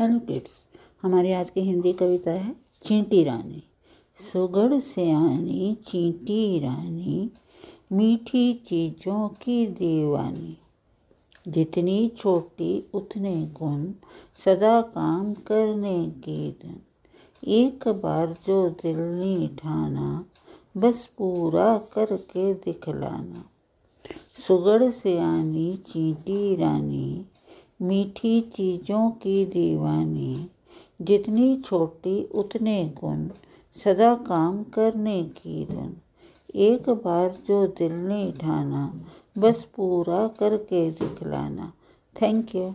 Hello kids हमारी आज की हिंदी कविता है, चींटी रानी। सुगढ़ से आनी चींटी रानी, मीठी चीज़ों की दीवानी। जितनी छोटी उतने गुण, सदा काम करने के धन एक बार जो दिल नहीं ठाना, बस पूरा करके दिखलाना। सुगढ़ से आनी चींटी रानी मीठी चीज़ों की दीवानी। जितनी छोटी, उतने गुण। सदा काम करने की धुन एक बार जो दिल ने ठाना, बस पूरा करके दिखलाना। Thank you.